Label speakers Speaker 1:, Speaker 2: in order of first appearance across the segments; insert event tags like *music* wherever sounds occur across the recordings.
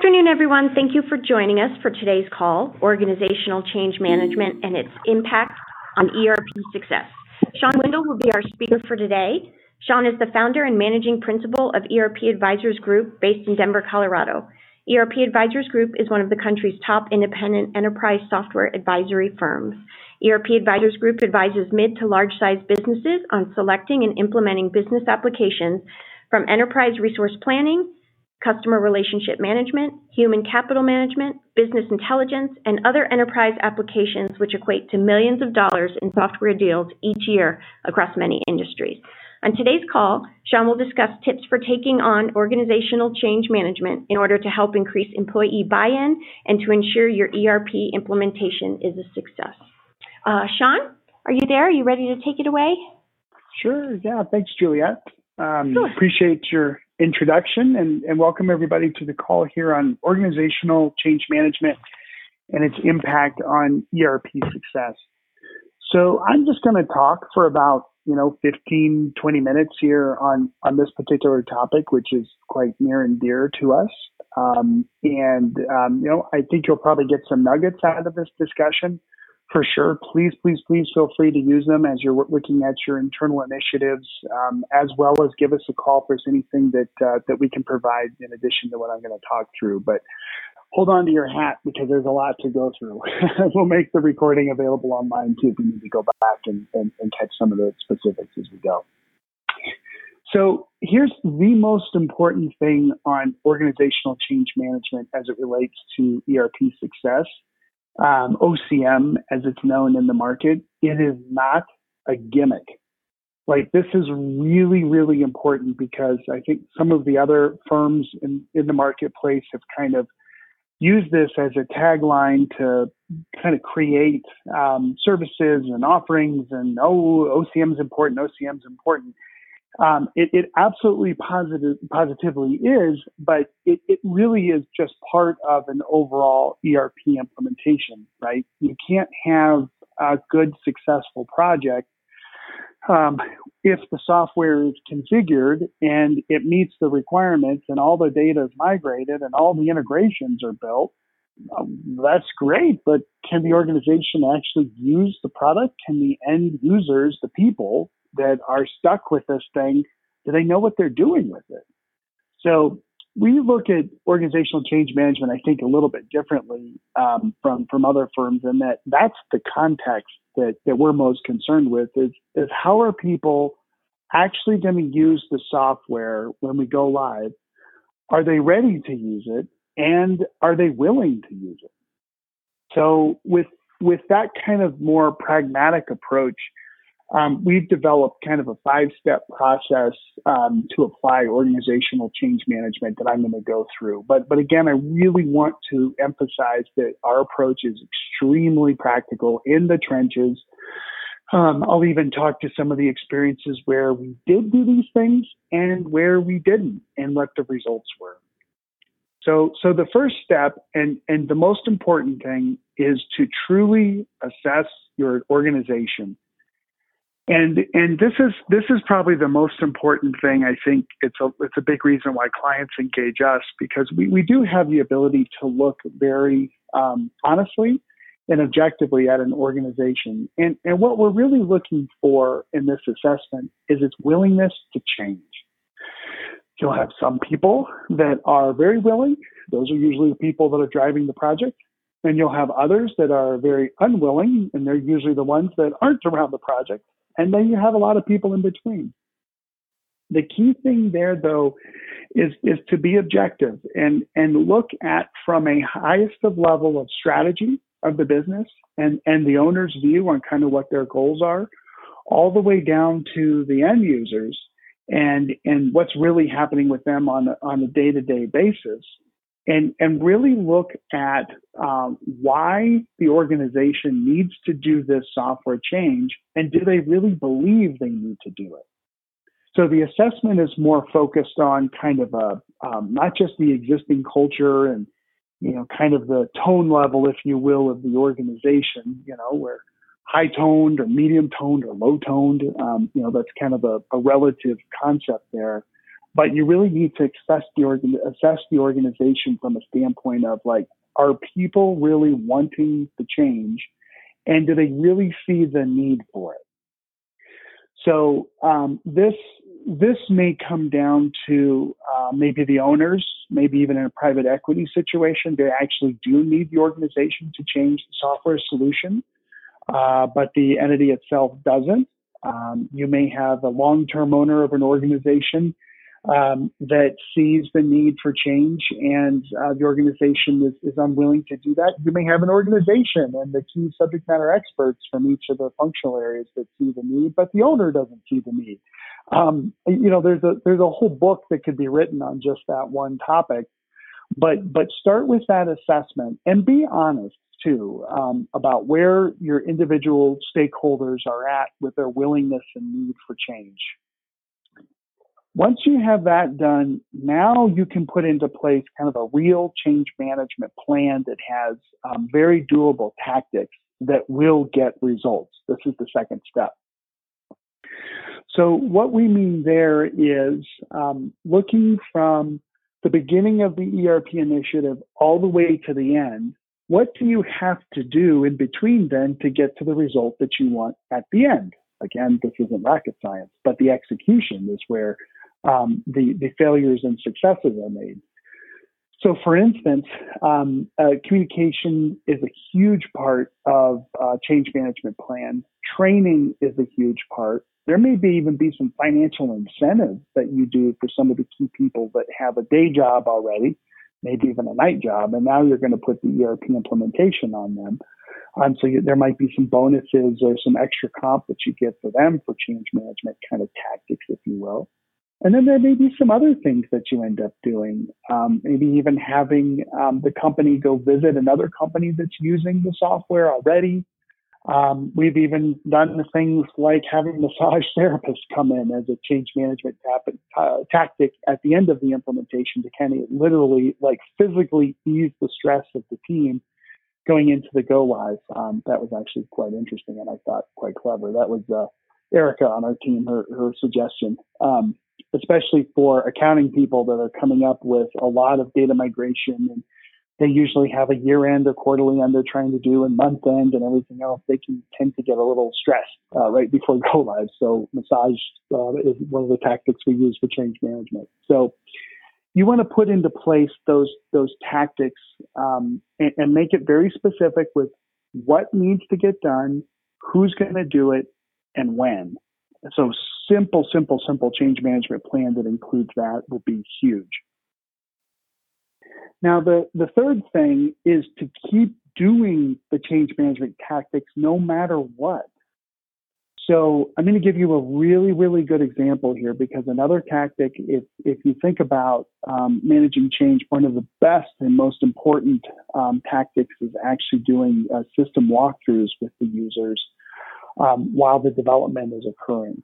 Speaker 1: afternoon, everyone. Thank you for joining us for today's call, Organizational Change Management and its Impact on ERP Success. Shawn Windle will be our speaker for today. Shawn is the founder and managing principal of ERP Advisors Group based in Denver, Colorado. ERP Advisors Group is one of the country's top independent enterprise software advisory firms. ERP Advisors Group advises mid to large sized businesses on selecting and implementing business applications from enterprise resource planning, customer relationship management, human capital management, business intelligence, and other enterprise applications which equate to millions of dollars in software deals each year across many industries. On today's call, Shawn will discuss tips for taking on organizational change management in order to help increase employee buy-in and to ensure your ERP implementation is a success. Uh, Shawn, are you there? Are you ready to take it away?
Speaker 2: Sure. Yeah. Thanks, Juliet. Um, sure. Appreciate your introduction and, and welcome everybody to the call here on organizational change management and its impact on ERP success. So I'm just going to talk for about, you know, 15, 20 minutes here on, on this particular topic, which is quite near and dear to us. Um, and, um, you know, I think you'll probably get some nuggets out of this discussion for sure. Please, please, please feel free to use them as you're looking at your internal initiatives, um, as well as give us a call there's anything that uh, that we can provide in addition to what I'm going to talk through. But hold on to your hat because there's a lot to go through. *laughs* we'll make the recording available online too if you need to go back and, and, and catch some of the specifics as we go. So here's the most important thing on organizational change management as it relates to ERP success um, OCM, as it's known in the market, it is not a gimmick. Like this is really, really important because I think some of the other firms in, in the marketplace have kind of used this as a tagline to kind of create um, services and offerings and oh, OCM is important, OCM is important. Um, it, it, absolutely positive, positively is, but it, it, really is just part of an overall ERP implementation, right? You can't have a good, successful project um, if the software is configured and it meets the requirements and all the data is migrated and all the integrations are built. Um, that's great, but can the organization actually use the product? Can the end users, the people, that are stuck with this thing, do they know what they're doing with it? So we look at organizational change management, I think, a little bit differently um, from from other firms, and that that's the context that that we're most concerned with is is how are people actually going to use the software when we go live? Are they ready to use it, and are they willing to use it? So with with that kind of more pragmatic approach, um, we've developed kind of a five step process um, to apply organizational change management that I'm going to go through. But, but again, I really want to emphasize that our approach is extremely practical in the trenches. Um, I'll even talk to some of the experiences where we did do these things and where we didn't and what the results were. So, so the first step and, and the most important thing is to truly assess your organization and and this is this is probably the most important thing. I think it's a it's a big reason why clients engage us because we, we do have the ability to look very um, honestly and objectively at an organization. And and what we're really looking for in this assessment is its willingness to change. You'll have some people that are very willing. Those are usually the people that are driving the project. And you'll have others that are very unwilling, and they're usually the ones that aren't around the project. And then you have a lot of people in between. The key thing there, though, is, is to be objective and, and look at from a highest of level of strategy of the business and, and the owner's view on kind of what their goals are, all the way down to the end users and, and what's really happening with them on a, on a day-to-day basis and, and really look at um, why the organization needs to do this software change and do they really believe they need to do it. So the assessment is more focused on kind of a um, not just the existing culture and you know kind of the tone level, if you will, of the organization. You know where high toned or medium toned or low toned. Um, you know that's kind of a, a relative concept there but you really need to assess the organ- assess the organization from a standpoint of like, are people really wanting the change, and do they really see the need for it? So um, this this may come down to uh, maybe the owners, maybe even in a private equity situation, they actually do need the organization to change the software solution, uh, but the entity itself doesn't. Um, you may have a long-term owner of an organization um, that sees the need for change and uh, the organization is, is unwilling to do that. You may have an organization and the key subject matter experts from each of the functional areas that see the need, but the owner doesn't see the need. Um, you know, there's a there's a whole book that could be written on just that one topic, but but start with that assessment and be honest too um, about where your individual stakeholders are at with their willingness and need for change. Once you have that done, now you can put into place kind of a real change management plan that has um, very doable tactics that will get results. This is the second step. So what we mean there is um, looking from the beginning of the ERP initiative all the way to the end. What do you have to do in between then to get to the result that you want at the end? Again, this isn't rocket science, but the execution is where um, the, the failures and successes are made. So, for instance, um, uh, communication is a huge part of uh, change management plan. Training is a huge part. There may be even be some financial incentives that you do for some of the key people that have a day job already, maybe even a night job, and now you're going to put the ERP implementation on them. Um, so you, there might be some bonuses or some extra comp that you get for them for change management kind of tactics, if you will. And then there may be some other things that you end up doing. Um, maybe even having um, the company go visit another company that's using the software already. Um, we've even done things like having massage *laughs* therapists come in as a change management tap- uh, tactic at the end of the implementation to kind of literally, like physically ease the stress of the team going into the go live. Um, that was actually quite interesting and I thought quite clever. That was uh, Erica on our team, her, her suggestion. Um, especially for accounting people that are coming up with a lot of data migration and they usually have a year end or quarterly end they're trying to do and month end and everything else. They can tend to get a little stressed uh, right before *laughs* go live. So massage uh, is one of the tactics we use for change management. So you want to put into place those those tactics um, and, and make it very specific with what needs to get done, who's going to do it, and when. So simple, simple, simple change management plan that includes that will be huge. Now, the, the third thing is to keep doing the change management tactics no matter what. So I'm going to give you a really, really good example here because another tactic, if, if you think about um, managing change, one of the best and most important um, tactics is actually doing uh, system walkthroughs with the users um, while the development is occurring.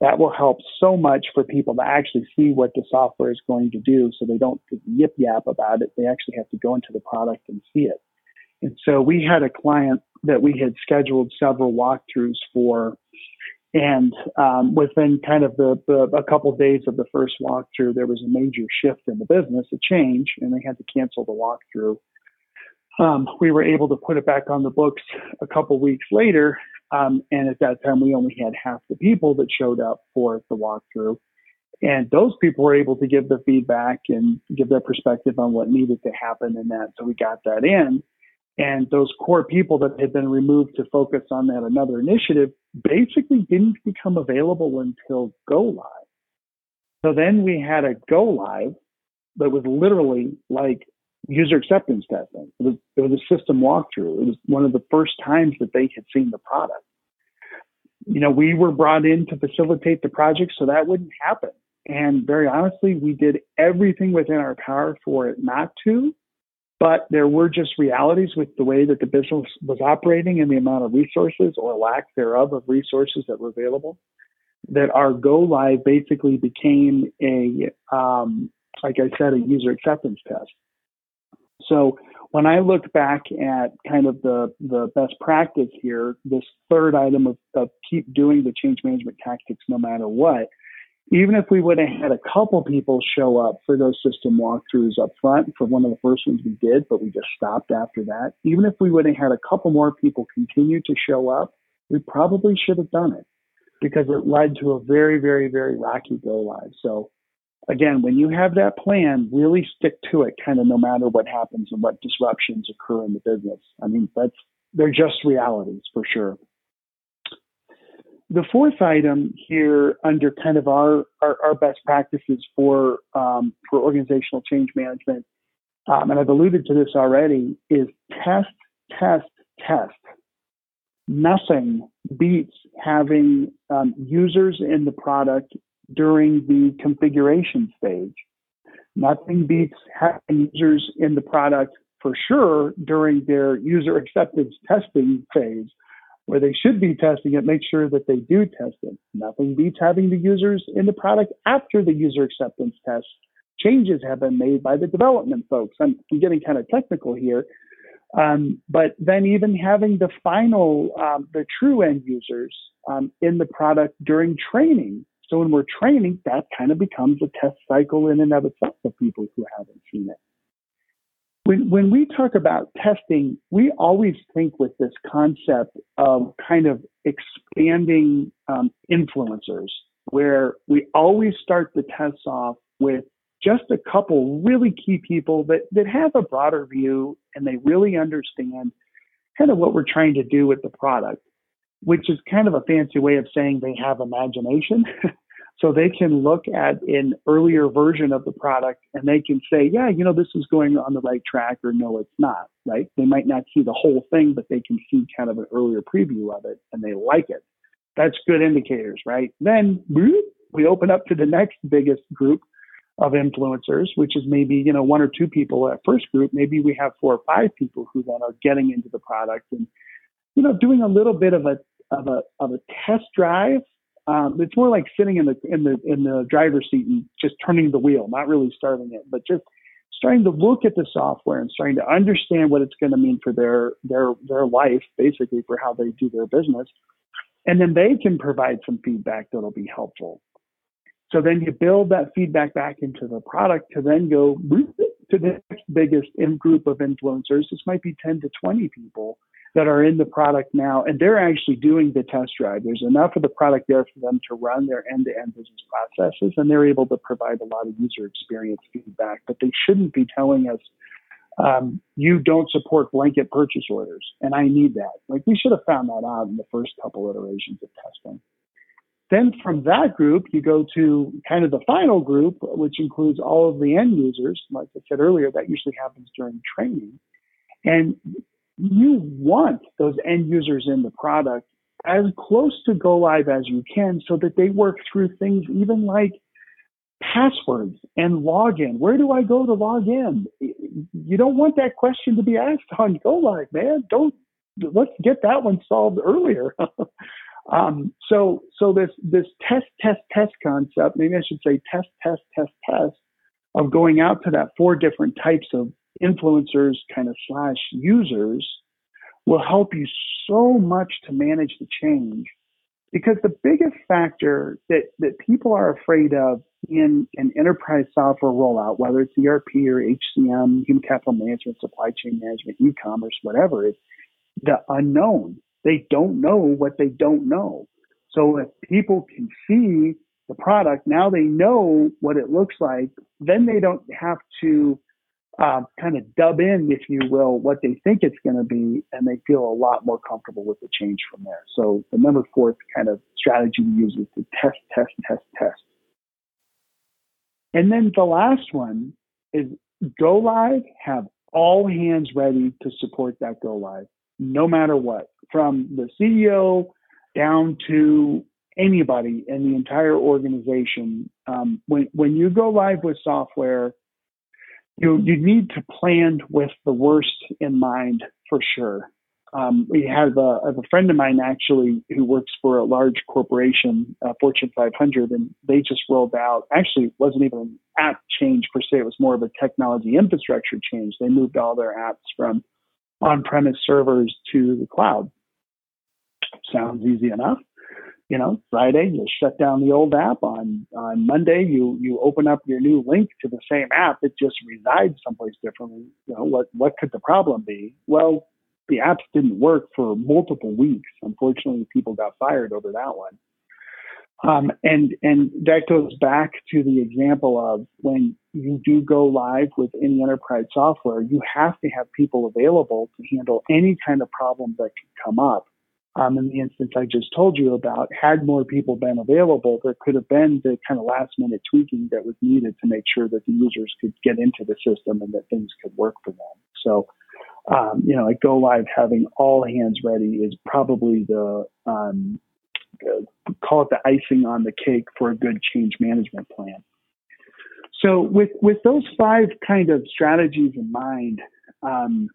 Speaker 2: That will help so much for people to actually see what the software is going to do so they don't yip yap about it. They actually have to go into the product and see it. And so we had a client that we had scheduled several walkthroughs for. And um, within kind of the, the, a couple of days of the first walkthrough, there was a major shift in the business, a change, and they had to cancel the walkthrough. Um, we were able to put it back on the books a couple weeks later, um, and at that time, we only had half the people that showed up for the walkthrough. And those people were able to give the feedback and give their perspective on what needed to happen in that. So we got that in. And those core people that had been removed to focus on that another initiative basically didn't become available until go live. So then we had a go live that was literally like user acceptance testing. It was, it was a system walkthrough. It was one of the first times that they had seen the product. You know, we were brought in to facilitate the project so that wouldn't happen. And very honestly, we did everything within our power for it not to. But there were just realities with the way that the business was operating and the amount of resources or lack thereof of resources that were available that our go live basically became a, um, like I said, a user acceptance test. So when I look back at kind of the, the best practice here, this third item of, of keep doing the change management tactics no matter what even if we would have had a couple people show up for those system walkthroughs up front for one of the first ones we did, but we just stopped after that, even if we would have had a couple more people continue to show up, we probably should have done it because it led to a very, very, very rocky go live. So again, when you have that plan, really stick to it kind of no matter what happens and what disruptions occur in the business. I mean, that's, they're just realities for sure. The fourth item here under kind of our, our, our best practices for, um, for organizational change management, um, and I've alluded to this already, is test, test, test. Nothing beats having um, users in the product during the configuration stage. Nothing beats having users in the product for sure during their user acceptance testing phase where they should be testing it, make sure that they do test it. Nothing beats having the users in the product after the user acceptance test. Changes have been made by the development folks. I'm, getting kind of technical here. Um, but then even having the final, um, the true end users um, in the product during training. So when we're training, that kind of becomes a test cycle in and of itself for people who haven't seen it. When, when we talk about testing, we always think with this concept of kind of expanding um, influencers, where we always start the tests off with just a couple really key people that, that have a broader view and they really understand kind of what we're trying to do with the product, which is kind of a fancy way of saying they have imagination. *laughs* So they can look at an earlier version of the product and they can say, yeah, you know, this is going on the right track or no, it's not, right? They might not see the whole thing, but they can see kind of an earlier preview of it and they like it. That's good indicators, right? Then we open up to the next biggest group of influencers, which is maybe, you know, one or two people at first group. Maybe we have four or five people who then are getting into the product and, you know, doing a little bit of a, of a, of a test drive um, it's more like sitting in the in the in the driver's seat and just turning the wheel, not really starting it, but just starting to look at the software and starting to understand what it's going to mean for their their their life, basically for how they do their business, and then they can provide some feedback that'll be helpful. So then you build that feedback back into the product to then go to the next biggest in group of influencers. This might be 10 to 20 people that are in the product now, and they're actually doing the test drive. There's enough of the product there for them to run their end to end business processes, and they're able to provide a lot of user experience feedback. But they shouldn't be telling us, um, you don't support blanket purchase orders, and I need that. Like, we should have found that out in the first couple iterations of testing. Then from that group, you go to kind of the final group, which includes all of the end users. Like I said earlier, that usually happens during training. And you want those end users in the product as close to go live as you can so that they work through things even like passwords and login. Where do I go to log in? You don't want that question to be asked on go live, man. Don't let's get that one solved earlier. *laughs* um, so so this this test test test concept, maybe I should say test test test test of going out to that four different types of influencers kind of slash users will help you so much to manage the change because the biggest factor that, that people are afraid of in an enterprise software rollout, whether it's ERP or HCM, human capital management, supply chain management, e-commerce, whatever, is the unknown. They don't know what they don't know. So if people can see the product, now they know what it looks like, then they don't have to uh, kind of dub in, if you will, what they think it's going to be, and they feel a lot more comfortable with the change from there. So the number fourth kind of strategy we use is to test, test, test, test. And then the last one is go live, have all hands ready to support that go live, no matter what, from the CEO down to anybody in the entire organization. Um, when, when you go live with software, you you need to plan with the worst in mind for sure. Um, we have a, have a friend of mine actually who works for a large corporation, uh, Fortune 500, and they just rolled out. Actually, it wasn't even an app change per se; it was more of a technology infrastructure change. They moved all their apps from on-premise servers to the cloud. Sounds easy enough. You know, Friday you shut down the old app. On on Monday you you open up your new link to the same app. It just resides someplace differently. You know what what could the problem be? Well, the apps didn't work for multiple weeks. Unfortunately, people got fired over that one. Um, and and that goes back to the example of when you do go live with any enterprise software, you have to have people available to handle any kind of problem that could come up. Um, in the instance I just told you about, had more people been available, there could have been the kind of last minute tweaking that was needed to make sure that the users could get into the system and that things could work for them. So, um, you know, at Go Live, having all hands ready is probably the um, call it the icing on the cake for a good change management plan. So with with those five kind of strategies in mind, um,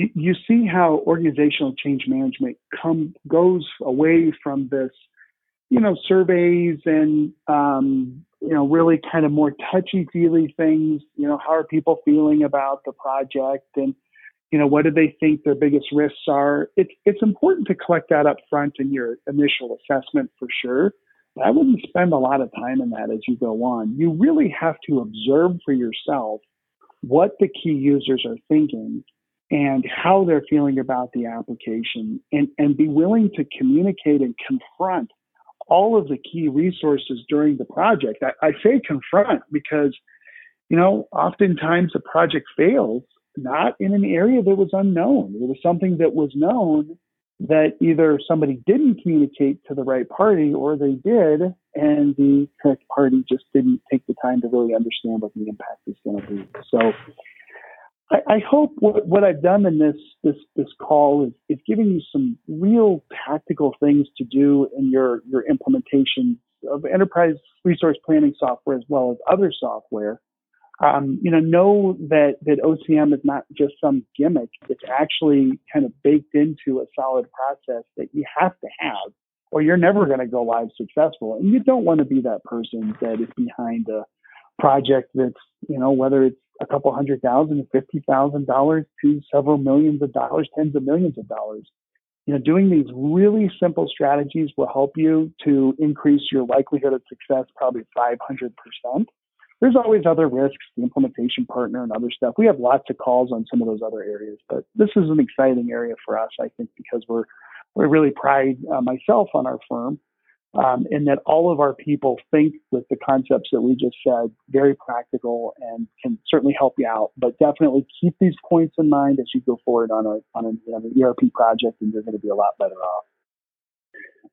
Speaker 2: you, you see how organizational change management come goes away from this, you know, surveys and um, you know really kind of more touchy feely things. You know, how are people feeling about the project and you know, what do they think their biggest risks are? It's it's important to collect that up front in your initial assessment for sure. But I wouldn't spend a lot of time in that as you go on. You really have to observe for yourself what the key users are thinking and how they're feeling about the application and, and be willing to communicate and confront all of the key resources during the project. I, I say confront because, you know, oftentimes a project fails not in an area that was unknown. It was something that was known that either somebody didn't communicate to the right party or they did, and the correct party just didn't take the time to really understand what the impact is going to be. So I, I hope what, what, I've done in this this this call is, is giving you some real tactical things to do in your your implementation of enterprise resource planning software as well as other software um, you know, know that, that OCM is not just some gimmick. It's actually kind of baked into a solid process that you have to have or you're never going to go live successful. And you don't want to be that person that is behind a project that's, you know, whether it's a couple hundred thousand, fifty thousand dollars to several millions of dollars, tens of millions of dollars. You know, doing these really simple strategies will help you to increase your likelihood of success probably 500%. There's always other risks, the implementation partner and other stuff. We have lots of calls on some of those other areas, but this is an exciting area for us, I think, because we're we really pride uh, myself on our firm um, in that all of our people think with the concepts that we just said, very practical and can certainly help you out. But definitely keep these points in mind as you go forward on a on an, on an ERP project, and you're going to be a lot better off.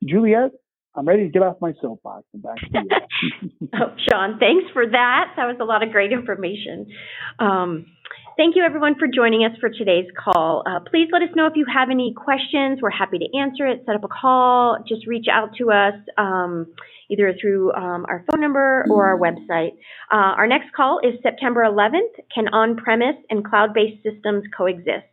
Speaker 2: Juliet, I'm ready to get off my soapbox and back to you. *laughs*
Speaker 1: oh, Shawn, thanks for that. That was a lot of great information. Um, thank you, everyone, for joining us for today's call. Uh, please let us know if you have any questions. We're happy to answer it. Set up a call. Just reach out to us um, either through um, our phone number or our website. Uh, our next call is September 11th. Can on-premise and cloud-based systems coexist?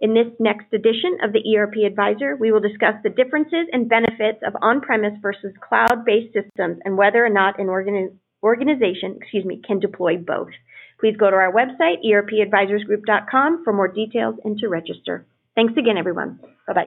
Speaker 1: In this next edition of the ERP Advisor, we will discuss the differences and benefits of on-premise versus cloud-based systems and whether or not an organi- organization, excuse me, can deploy both. Please go to our website, erpadvisorsgroup.com, for more details and to register. Thanks again, everyone.